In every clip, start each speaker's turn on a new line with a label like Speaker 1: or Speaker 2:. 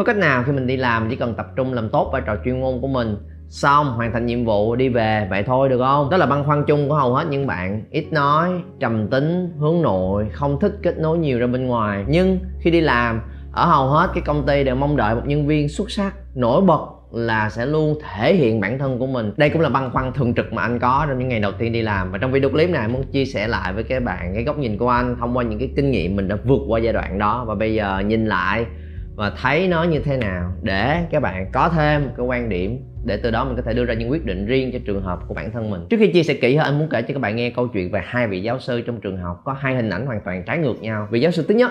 Speaker 1: có cách nào khi mình đi làm chỉ cần tập trung làm tốt vai trò chuyên môn của mình, xong hoàn thành nhiệm vụ, đi về, vậy thôi, được không? Đó là băn khoăn chung của hầu hết những bạn. Ít nói, trầm tính, hướng nội, không thích kết nối nhiều ra bên ngoài. Nhưng khi đi làm, ở hầu hết cái công ty đều mong đợi một nhân viên xuất sắc, nổi bật là sẽ luôn thể hiện bản thân của mình. Đây cũng là băn khoăn thường trực mà anh có trong những ngày đầu tiên đi làm. Và trong video clip này muốn chia sẻ lại với các bạn cái góc nhìn của anh thông qua những cái kinh nghiệm mình đã vượt qua giai đoạn đó. Và bây giờ nhìn lại và thấy nó như thế nào để các bạn có thêm một cái quan điểm để từ đó mình có thể đưa ra những quyết định riêng cho trường hợp của bản thân mình. Trước khi chia sẻ kỹ hơn, anh muốn kể cho các bạn nghe câu chuyện về hai vị giáo sư trong trường học có hai hình ảnh hoàn toàn trái ngược nhau. Vị giáo sư thứ nhất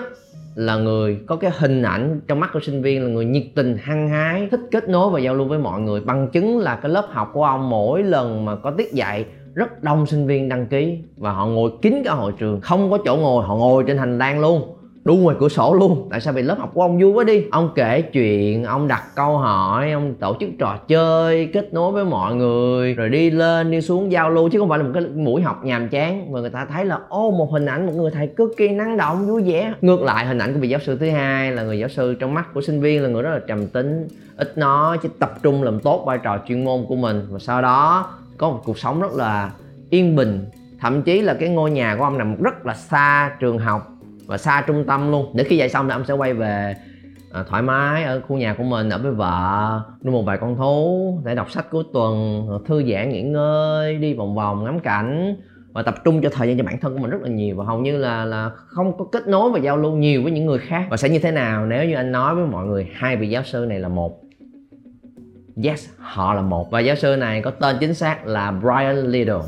Speaker 1: là người có cái hình ảnh trong mắt của sinh viên, là người nhiệt tình, hăng hái, thích kết nối và giao lưu với mọi người, bằng chứng là cái lớp học của ông mỗi lần mà có tiết dạy rất đông sinh viên đăng ký và họ ngồi kín cả hội trường, không có chỗ ngồi, họ ngồi trên hành lang luôn đu ngoài cửa sổ luôn. Tại sao vì lớp học của ông vui quá đi? Ông kể chuyện, ông đặt câu hỏi, ông tổ chức trò chơi, kết nối với mọi người, rồi đi lên, đi xuống giao lưu. Chứ không phải là một cái buổi học nhàm chán mà người ta thấy là, ô, một hình ảnh một người thầy cực kỳ năng động, vui vẻ. Ngược lại, hình ảnh của vị giáo sư thứ hai là người giáo sư trong mắt của sinh viên là người rất là trầm tính, ít nói, chỉ tập trung làm tốt vai trò chuyên môn của mình. Và sau đó, có một cuộc sống rất là yên bình. Thậm chí là cái ngôi nhà của ông nằm rất là xa trường học và xa trung tâm luôn. Để khi dạy xong thì ông sẽ quay về à, thoải mái ở khu nhà của mình ở với vợ nuôi một vài con thú để đọc sách cuối tuần thư giãn nghỉ ngơi đi vòng vòng ngắm cảnh và tập trung cho thời gian cho bản thân của mình rất là nhiều. Và hầu như là là không có kết nối và giao lưu nhiều với những người khác. Và sẽ như thế nào nếu như anh nói với mọi người hai vị giáo sư này là một? Yes họ là một. Và giáo sư này có tên chính xác là Brian Little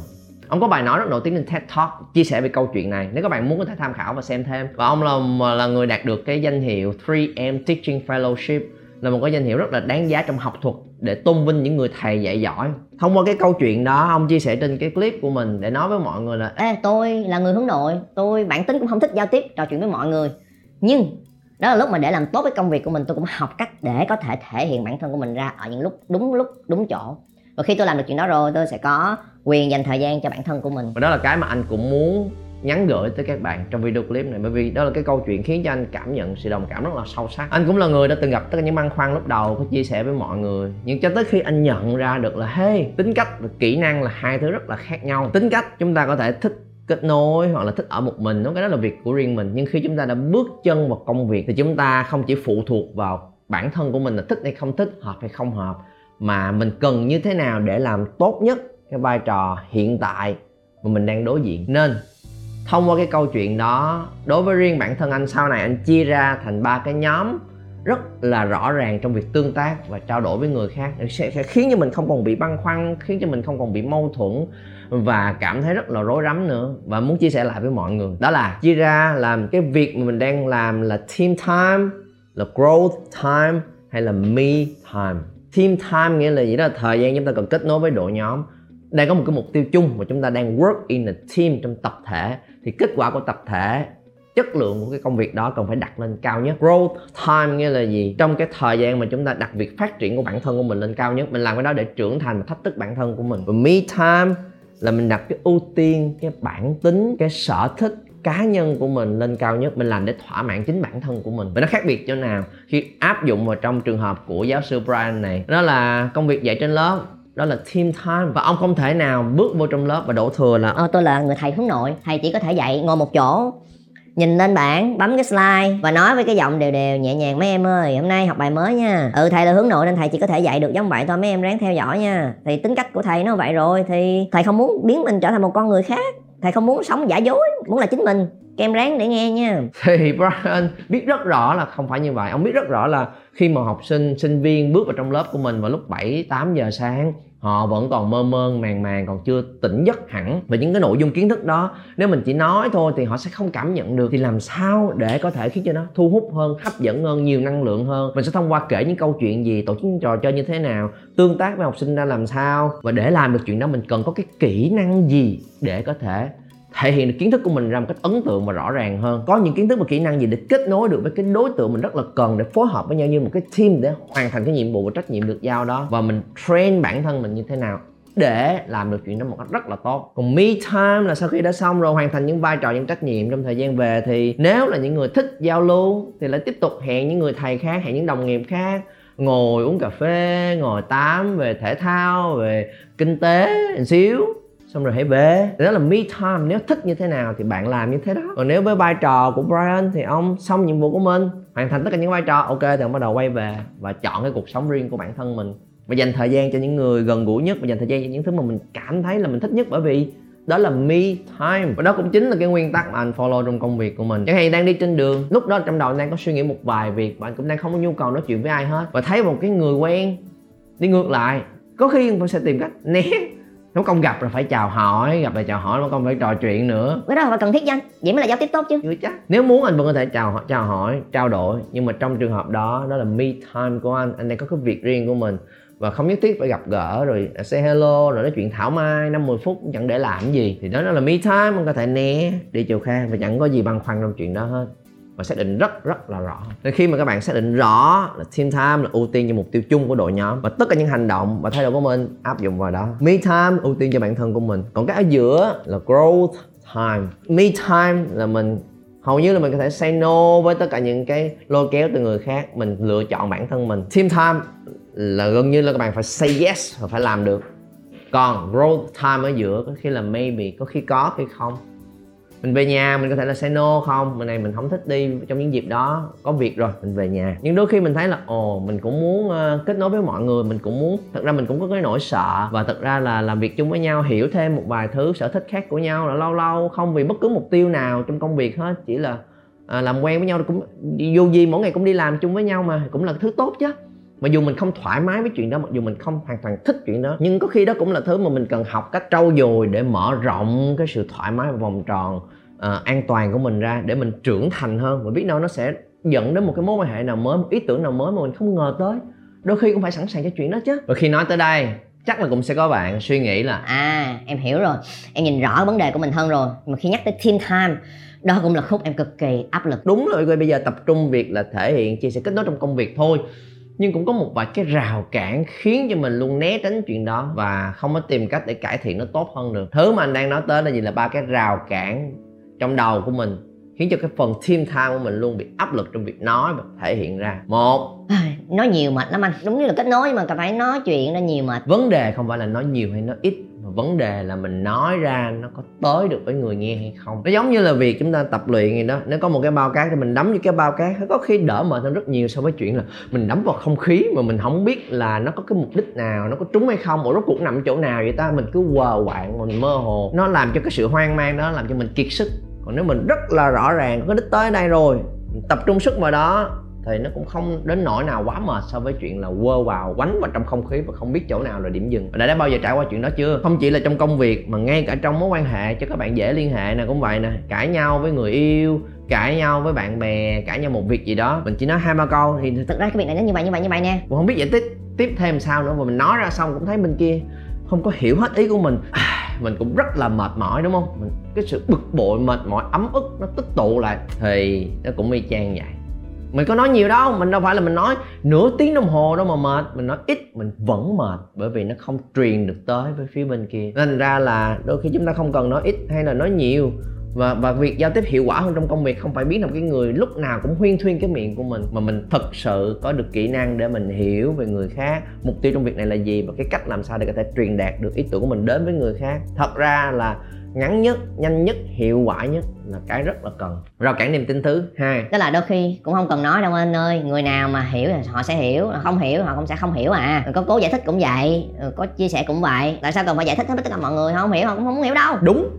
Speaker 1: ông có bài nói rất nổi tiếng trên TED Talk chia sẻ về câu chuyện này. Nếu các bạn muốn có thể tham khảo và xem thêm. Và ông là là người đạt được cái danh hiệu 3M Teaching Fellowship là một cái danh hiệu rất là đáng giá trong học thuật để tôn vinh những người thầy dạy giỏi. Thông qua cái câu chuyện đó ông chia sẻ trên cái clip của mình để nói với mọi người là
Speaker 2: Ê, tôi là người hướng nội tôi bản tính cũng không thích giao tiếp trò chuyện với mọi người. Nhưng đó là lúc mà để làm tốt cái công việc của mình tôi cũng học cách để có thể thể hiện bản thân của mình ra ở những lúc đúng lúc đúng chỗ và khi tôi làm được chuyện đó rồi, tôi sẽ có quyền dành thời gian cho bản thân của mình.
Speaker 1: Và đó là cái mà anh cũng muốn nhắn gửi tới các bạn trong video clip này. Bởi vì đó là cái câu chuyện khiến cho anh cảm nhận sự đồng cảm rất là sâu sắc. Anh cũng là người đã từng gặp tất cả những băn khoăn lúc đầu, có chia sẻ với mọi người. Nhưng cho tới khi anh nhận ra được là, hey, tính cách và kỹ năng là hai thứ rất là khác nhau. Tính cách chúng ta có thể thích kết nối hoặc là thích ở một mình nó cái đó là việc của riêng mình. Nhưng khi chúng ta đã bước chân vào công việc thì chúng ta không chỉ phụ thuộc vào bản thân của mình là thích hay không thích, hợp hay không hợp mà mình cần như thế nào để làm tốt nhất cái vai trò hiện tại mà mình đang đối diện? Nên thông qua cái câu chuyện đó đối với riêng bản thân anh sau này anh chia ra thành ba cái nhóm rất là rõ ràng trong việc tương tác và trao đổi với người khác. Sẽ, sẽ khiến cho mình không còn bị băn khoăn khiến cho mình không còn bị mâu thuẫn và cảm thấy rất là rối rắm nữa. Và muốn chia sẻ lại với mọi người đó là chia ra làm cái việc mà mình đang làm là team time là growth time hay là me time team time nghĩa là gì đó là thời gian chúng ta cần kết nối với đội nhóm. Đang có một cái mục tiêu chung mà chúng ta đang work in a team trong tập thể. Thì kết quả của tập thể, chất lượng của cái công việc đó cần phải đặt lên cao nhất. Growth time nghĩa là gì? Trong cái thời gian mà chúng ta đặt việc phát triển của bản thân của mình lên cao nhất, mình làm cái đó để trưởng thành và thách thức bản thân của mình. Và me time là mình đặt cái ưu tiên, cái bản tính, cái sở thích cá nhân của mình lên cao nhất mình làm để thỏa mãn chính bản thân của mình. Và nó khác biệt chỗ nào khi áp dụng vào trong trường hợp của giáo sư Brian này. Đó là công việc dạy trên lớp đó là team time. Và ông không thể nào bước vô trong lớp và đổ thừa là
Speaker 2: ờ, tôi là người thầy hướng nội thầy chỉ có thể dạy ngồi một chỗ nhìn lên bảng bấm cái slide và nói với cái giọng đều đều nhẹ nhàng mấy em ơi hôm nay học bài mới nha. Ừ thầy là hướng nội nên thầy chỉ có thể dạy được giống vậy thôi mấy em ráng theo dõi nha. Thì tính cách của thầy nó vậy rồi thì thầy không muốn biến mình trở thành một con người khác thầy không muốn sống giả dối, muốn là chính mình. Các em ráng để nghe nha.
Speaker 1: Thì Brian, biết rất rõ là không phải như vậy. Ông biết rất rõ là khi mà học sinh sinh viên bước vào trong lớp của mình vào lúc 7 8 giờ sáng họ vẫn còn mơ mơ, màng màng, còn chưa tỉnh giấc hẳn về những cái nội dung kiến thức đó. Nếu mình chỉ nói thôi thì họ sẽ không cảm nhận được. Thì làm sao để có thể khiến cho nó thu hút hơn, hấp dẫn hơn, nhiều năng lượng hơn? Mình sẽ thông qua kể những câu chuyện gì, tổ chức trò chơi như thế nào, tương tác với học sinh ra làm sao? Và để làm được chuyện đó, mình cần có cái kỹ năng gì để có thể thể hiện được kiến thức của mình ra một cách ấn tượng và rõ ràng hơn. Có những kiến thức và kỹ năng gì để kết nối được với cái đối tượng mình rất là cần để phối hợp với nhau như một cái team để hoàn thành cái nhiệm vụ và trách nhiệm được giao đó? Và mình train bản thân mình như thế nào để làm được chuyện đó một cách rất là tốt? Còn me time là sau khi đã xong rồi, hoàn thành những vai trò, những trách nhiệm trong thời gian về thì nếu là những người thích giao lưu thì lại tiếp tục hẹn những người thầy khác, hẹn những đồng nghiệp khác, ngồi uống cà phê, ngồi tám về thể thao, về kinh tế một xíu xong rồi hãy về đó là me time. Nếu thích như thế nào thì bạn làm như thế đó. Còn nếu với vai trò của Brian thì ông xong nhiệm vụ của mình, hoàn thành tất cả những vai trò, ok, thì ông bắt đầu quay về và chọn cái cuộc sống riêng của bản thân mình. Và dành thời gian cho những người gần gũi nhất và dành thời gian cho những thứ mà mình cảm thấy là mình thích nhất. Bởi vì đó là me time. Và đó cũng chính là cái nguyên tắc mà anh follow trong công việc của mình. Chẳng hạn đang đi trên đường, lúc đó trong đầu anh đang có suy nghĩ một vài việc và anh cũng đang không có nhu cầu nói chuyện với ai hết. Và thấy một cái người quen đi ngược lại. Có khi anh sẽ tìm cách né nó không gặp là phải chào hỏi gặp là chào hỏi nó không phải trò chuyện nữa.
Speaker 2: Cái đó là cần thiết danh vậy mới là giao tiếp tốt chứ.
Speaker 1: Chưa chắc. Nếu muốn anh vẫn có thể chào chào hỏi trao đổi nhưng mà trong trường hợp đó đó là me time của anh anh đang có cái việc riêng của mình. Và không nhất thiết phải gặp gỡ rồi say hello rồi nói chuyện thảo mai năm 10 phút chẳng để làm gì. Thì đó là me time anh có thể né đi chiều khác và chẳng có gì băn khoăn trong chuyện đó hết và xác định rất rất là rõ. Nên khi mà các bạn xác định rõ là team time là ưu tiên cho mục tiêu chung của đội nhóm và tất cả những hành động và thay đổi của mình, áp dụng vào đó. Me time ưu tiên cho bản thân của mình. Còn cái ở giữa là growth time. Me time là mình, hầu như là mình có thể say no với tất cả những cái lôi kéo từ người khác. Mình lựa chọn bản thân mình. Team time là gần như là các bạn phải say yes và phải làm được. Còn growth time ở giữa có khi là maybe, có khi có khi không mình về nhà mình có thể là say no không? Mình này mình không thích đi trong những dịp đó. Có việc rồi mình về nhà. Nhưng đôi khi mình thấy là ồ mình cũng muốn uh, kết nối với mọi người. Mình cũng muốn thật ra mình cũng có cái nỗi sợ. Và thật ra là làm việc chung với nhau hiểu thêm một vài thứ sở thích khác của nhau là lâu lâu không vì bất cứ mục tiêu nào trong công việc hết. Chỉ là à, làm quen với nhau cũng dù gì mỗi ngày cũng đi làm chung với nhau mà cũng là thứ tốt chứ mặc dù mình không thoải mái với chuyện đó mặc dù mình không hoàn toàn thích chuyện đó nhưng có khi đó cũng là thứ mà mình cần học cách trau dồi để mở rộng cái sự thoải mái và vòng tròn uh, an toàn của mình ra để mình trưởng thành hơn. Và biết đâu nó sẽ dẫn đến một cái mối quan hệ nào mới một ý tưởng nào mới mà mình không ngờ tới. Đôi khi cũng phải sẵn sàng cho chuyện đó chứ. Và khi nói tới đây chắc là cũng sẽ có bạn suy nghĩ là
Speaker 2: à em hiểu rồi. Em nhìn rõ vấn đề của mình hơn rồi. Mà khi nhắc tới team time đó cũng là khúc em cực kỳ áp lực.
Speaker 1: Đúng rồi bây giờ tập trung việc là thể hiện chia sẻ kết nối trong công việc thôi nhưng cũng có một vài cái rào cản khiến cho mình luôn né tránh chuyện đó và không có tìm cách để cải thiện nó tốt hơn được. Thứ mà anh đang nói tới là gì? Là ba cái rào cản trong đầu của mình khiến cho cái phần team time của mình luôn bị áp lực trong việc nói và thể hiện ra. Một.
Speaker 2: Nói nhiều mệt lắm anh. Đúng như là kết nối mà cần phải nói chuyện nó nhiều mệt.
Speaker 1: Vấn đề không phải là nói nhiều hay nói ít vấn đề là mình nói ra nó có tới được với người nghe hay không? Nó giống như là việc chúng ta tập luyện gì đó. Nếu có một cái bao cát thì mình đấm vô cái bao cát. Có khi đỡ mệt hơn rất nhiều so với chuyện là mình đấm vào không khí mà mình không biết là nó có cái mục đích nào, nó có trúng hay không, ủa rốt cuộc nằm chỗ nào vậy ta? Mình cứ quờ quạng, mình mơ hồ. Nó làm cho cái sự hoang mang đó làm cho mình kiệt sức. Còn nếu mình rất là rõ ràng, có đích tới đây rồi. Tập trung sức vào đó thì nó cũng không đến nỗi nào quá mệt so với chuyện là quơ vào quánh vào trong không khí và không biết chỗ nào là điểm dừng. Đã đã bao giờ trải qua chuyện đó chưa? Không chỉ là trong công việc mà ngay cả trong mối quan hệ cho các bạn dễ liên hệ nè cũng vậy nè. Cãi nhau với người yêu cãi nhau với bạn bè cãi nhau một việc gì đó. Mình chỉ nói hai ba câu thì
Speaker 2: thực ra cái việc này nó như vậy như vậy như vậy nè.
Speaker 1: Cũng không biết giải thích tiếp thêm sao nữa mà mình nói ra xong cũng thấy bên kia không có hiểu hết ý của mình. À, mình cũng rất là mệt mỏi đúng không? Mình, cái sự bực bội mệt mỏi ấm ức nó tích tụ lại. Thì nó cũng y chang vậy mình có nói nhiều đâu mình đâu phải là mình nói nửa tiếng đồng hồ đâu mà mệt. Mình nói ít, mình vẫn mệt bởi vì nó không truyền được tới với phía bên kia. Nên ra là đôi khi chúng ta không cần nói ít hay là nói nhiều. Và và việc giao tiếp hiệu quả hơn trong công việc không phải biến thành cái người lúc nào cũng huyên thuyên cái miệng của mình, mà mình thực sự có được kỹ năng để mình hiểu về người khác. Mục tiêu trong việc này là gì và cái cách làm sao để có thể truyền đạt được ý tưởng của mình đến với người khác. Thật ra là ngắn nhất nhanh nhất hiệu quả nhất là cái rất là cần. Rào cản niềm tin thứ hai.
Speaker 2: Đó là đôi khi cũng không cần nói đâu anh ơi người nào mà hiểu thì họ sẽ hiểu không hiểu họ cũng sẽ không hiểu à. Có cố giải thích cũng vậy có chia sẻ cũng vậy. Tại sao cần phải giải thích hết tất cả mọi người? Không hiểu họ cũng không hiểu đâu.
Speaker 1: Đúng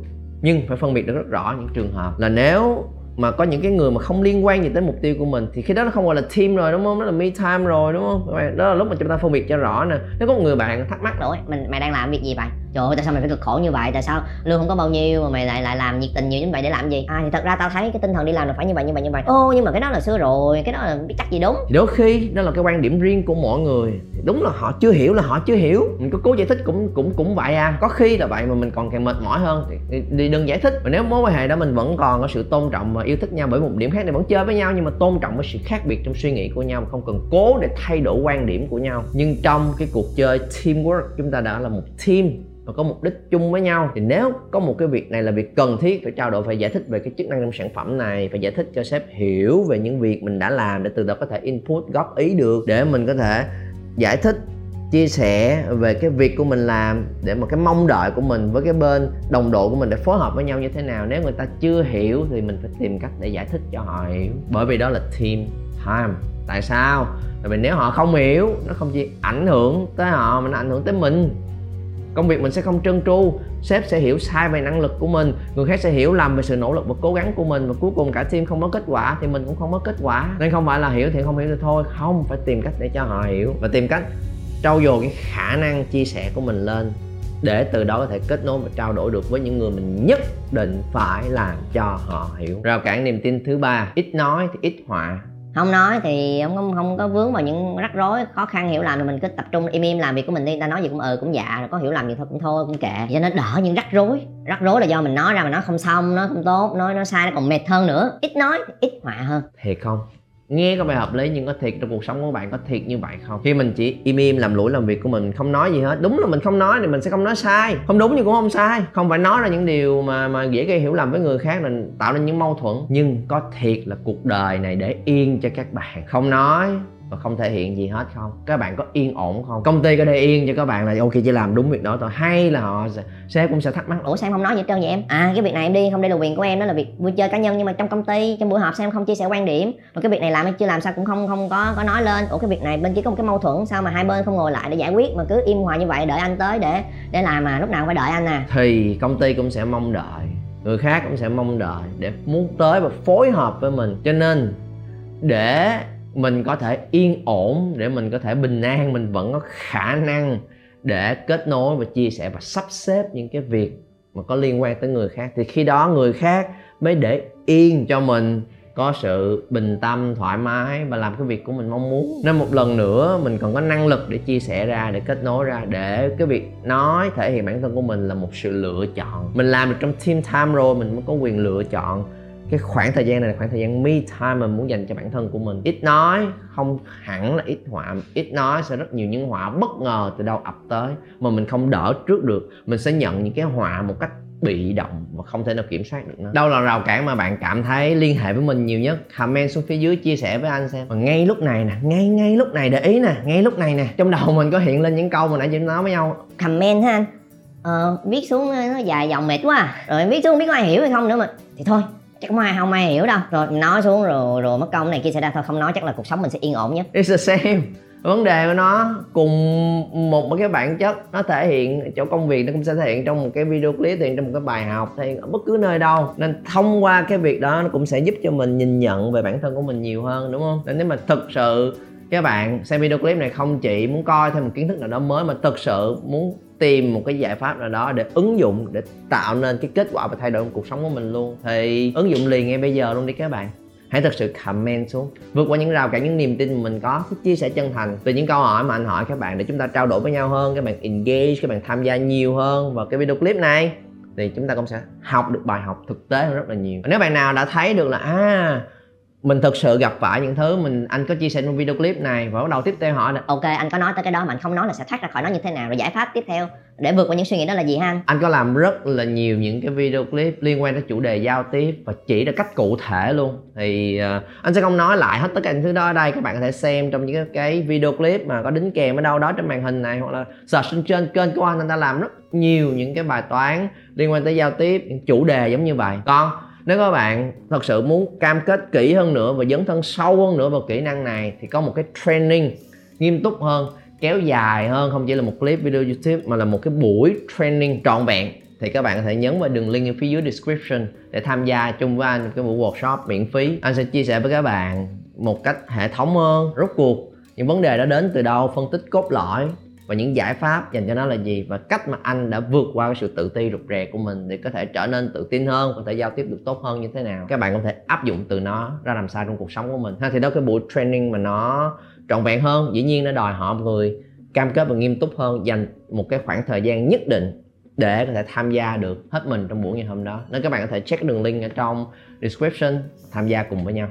Speaker 1: nhưng phải phân biệt được rất rõ những trường hợp là nếu mà có những cái người mà không liên quan gì tới mục tiêu của mình, thì khi đó nó không gọi là team rồi, đúng không? Nó là me time rồi, đúng không? Đó là lúc mà chúng ta phân biệt cho rõ nè. Nếu có một người bạn thắc mắc
Speaker 2: rồi mình, mày đang làm việc gì vậy? Trời ơi, tại sao mày phải cực khổ như vậy? Tại sao lương không có bao nhiêu mà mày lại lại làm nhiệt tình nhiều như vậy để làm gì? À thì thật ra tao thấy cái tinh thần đi làm là phải như vậy như vậy như vậy. Ô, nhưng mà cái đó là xưa rồi, cái đó là biết chắc gì đúng.
Speaker 1: Thì đôi khi đó là cái quan điểm riêng của mỗi người. Thì đúng là họ chưa hiểu là họ chưa hiểu. Mình có cố giải thích cũng cũng cũng vậy à. Có khi là vậy mà mình còn càng mệt mỏi hơn. Thì đi đừng giải thích. Mà nếu mối quan hệ đó mình vẫn còn có sự tôn trọng và yêu thích nhau bởi một điểm khác này vẫn chơi với nhau, nhưng mà tôn trọng cái sự khác biệt trong suy nghĩ của nhau, mà không cần cố để thay đổi quan điểm của nhau. Nhưng trong cái cuộc chơi teamwork, chúng ta đã là một team và có mục đích chung với nhau. Thì nếu có một cái việc này là việc cần thiết, phải trao đổi, phải giải thích về cái chức năng trong sản phẩm này, phải giải thích cho sếp hiểu về những việc mình đã làm để từ đó có thể input góp ý được để mình có thể giải thích chia sẻ về cái việc của mình làm để mà cái mong đợi của mình với cái bên đồng đội của mình để phối hợp với nhau như thế nào. Nếu người ta chưa hiểu thì mình phải tìm cách để giải thích cho họ hiểu. Bởi vì đó là team time. Tại sao? Tại vì nếu họ không hiểu, nó không chỉ ảnh hưởng tới họ mà nó ảnh hưởng tới mình. Công việc mình sẽ không trơn tru. Sếp sẽ hiểu sai về năng lực của mình. Người khác sẽ hiểu lầm về sự nỗ lực và cố gắng của mình và cuối cùng cả team không có kết quả thì mình cũng không có kết quả. Nên không phải là hiểu thì không hiểu thì thôi. Không, phải tìm cách để cho họ hiểu. Và tìm cách trau dồi cái khả năng chia sẻ của mình lên để từ đó có thể kết nối và trao đổi được với những người mình nhất định phải làm cho họ hiểu. Rào cản niềm tin thứ ba ít nói thì ít họa.
Speaker 2: Không nói thì không có không có vướng vào những rắc rối khó khăn hiểu làm thì mình cứ tập trung im im làm việc của mình đi. Ta nói gì cũng ừ cũng dạ có hiểu làm gì thôi cũng thôi cũng kệ. Cho nó đỡ những rắc rối. Rắc rối là do mình nói ra mà nó không xong nó không tốt nói nó sai nó còn mệt hơn nữa. Ít nói ít họa hơn.
Speaker 1: Thiệt không nghe có vẻ hợp lý nhưng có thiệt trong cuộc sống của bạn có thiệt như vậy không? Khi mình chỉ im im làm lũi làm việc của mình, không nói gì hết. Đúng là mình không nói thì mình sẽ không nói sai. Không đúng nhưng cũng không sai. Không phải nói ra những điều mà mà dễ gây hiểu lầm với người khác là tạo nên những mâu thuẫn. Nhưng có thiệt là cuộc đời này để yên cho các bạn. Không nói và không thể hiện gì hết không? Các bạn có yên ổn không? Công ty có để yên cho các bạn là ok chỉ làm đúng việc đó thôi. Hay là họ sẽ, sếp cũng sẽ thắc mắc
Speaker 2: ủa sao em không nói gì hết trơn vậy em? À cái việc này em đi không đây là quyền của em đó là việc vui chơi cá nhân. Nhưng mà trong công ty trong buổi họp sao em không chia sẻ quan điểm? Và cái việc này làm hay chưa làm sao cũng không không có có nói lên. Ủa cái việc này bên kia có một cái mâu thuẫn sao mà hai bên không ngồi lại để giải quyết mà cứ im hoài như vậy đợi anh tới để để làm mà lúc nào phải đợi anh à?
Speaker 1: Thì công ty cũng sẽ mong đợi người khác cũng sẽ mong đợi để muốn tới và phối hợp với mình. Cho nên để mình có thể yên ổn để mình có thể bình an, mình vẫn có khả năng để kết nối và chia sẻ và sắp xếp những cái việc mà có liên quan tới người khác. Thì khi đó người khác mới để yên cho mình có sự bình tâm, thoải mái và làm cái việc của mình mong muốn. Nên một lần nữa, mình còn có năng lực để chia sẻ ra, để kết nối ra, để cái việc nói thể hiện bản thân của mình là một sự lựa chọn. Mình làm được trong team time rồi, mình mới có quyền lựa chọn cái khoảng thời gian này là khoảng thời gian me time mình muốn dành cho bản thân của mình. Ít nói không hẳn là ít họa ít nói sẽ rất nhiều những họa bất ngờ từ đâu ập tới mà mình không đỡ trước được. Mình sẽ nhận những cái họa một cách bị động và không thể nào kiểm soát được nó. Đâu là rào cản mà bạn cảm thấy liên hệ với mình nhiều nhất? Comment xuống phía dưới chia sẻ với anh xem. Và ngay lúc này nè ngay ngay lúc này để ý nè ngay lúc này nè trong đầu mình có hiện lên những câu mà nãy chúng nói với nhau.
Speaker 2: Comment ha anh. Ờ, viết xuống ờ, nó dài dòng mệt quá à. rồi viết xuống biết có ai hiểu hay không nữa mà. Thì thôi chắc không ai không ai hiểu đâu. Rồi nói xuống rồi rồi mất công này kia sẽ ra thôi. Không nói chắc là cuộc sống mình sẽ yên ổn nhất
Speaker 1: it's the same. Vấn đề của nó, cùng một cái bản chất, nó thể hiện chỗ công việc nó cũng sẽ thể hiện trong một cái video clip, thể hiện trong một cái bài học, thể hiện ở bất cứ nơi đâu. Nên thông qua cái việc đó, nó cũng sẽ giúp cho mình nhìn nhận về bản thân của mình nhiều hơn, đúng không? Nên nếu mà thực sự các bạn xem video clip này không chỉ muốn coi thêm một kiến thức nào đó mới, mà thực sự muốn tìm một cái giải pháp nào đó để ứng dụng để tạo nên cái kết quả và thay đổi cuộc sống của mình luôn. Thì ứng dụng liền ngay bây giờ luôn đi các bạn. Hãy thật sự comment xuống. Vượt qua những rào cản, những niềm tin mà mình có. Chia sẻ chân thành từ những câu hỏi mà anh hỏi các bạn để chúng ta trao đổi với nhau hơn, các bạn engage, các bạn tham gia nhiều hơn vào cái video clip này. Thì chúng ta cũng sẽ học được bài học thực tế hơn rất là nhiều. Nếu bạn nào đã thấy được là à mình thực sự gặp phải những thứ mình anh có chia sẻ trong video clip này và bắt đầu tiếp theo hỏi là
Speaker 2: ok anh có nói tới cái đó mà anh không nói là sẽ thoát ra khỏi nó như thế nào rồi giải pháp tiếp theo để vượt qua những suy nghĩ đó là gì ha? Anh
Speaker 1: anh có làm rất là nhiều những cái video clip liên quan tới chủ đề giao tiếp và chỉ ra cách cụ thể luôn. Thì uh, anh sẽ không nói lại hết tất cả những thứ đó ở đây các bạn có thể xem trong những cái video clip mà có đính kèm ở đâu đó trên màn hình này hoặc là search trên kênh của anh anh ta làm rất nhiều những cái bài toán liên quan tới giao tiếp những chủ đề giống như vậy. Còn nếu các bạn thật sự muốn cam kết kỹ hơn nữa và dấn thân sâu hơn nữa vào kỹ năng này, thì có một cái training nghiêm túc hơn, kéo dài hơn. Không chỉ là một clip, video, youtube, mà là một cái buổi training trọn vẹn. Thì các bạn có thể nhấn vào đường link ở phía dưới description để tham gia chung với anh cái buổi workshop miễn phí. Anh sẽ chia sẻ với các bạn một cách hệ thống hơn. Rốt cuộc, những vấn đề đó đến từ đâu, phân tích cốt lõi và những giải pháp dành cho nó là gì? Và cách mà anh đã vượt qua cái sự tự ti rụt rè của mình để có thể trở nên tự tin hơn, có thể giao tiếp được tốt hơn như thế nào? Các bạn có thể áp dụng từ nó ra làm sao trong cuộc sống của mình ha? Thì đó cái buổi training mà nó trọn vẹn hơn. Dĩ nhiên nó đòi hỏi người cam kết và nghiêm túc hơn, dành một cái khoảng thời gian nhất định để có thể tham gia được hết mình trong buổi ngày hôm đó. Nên các bạn có thể check đường link ở trong description tham gia cùng với nhau.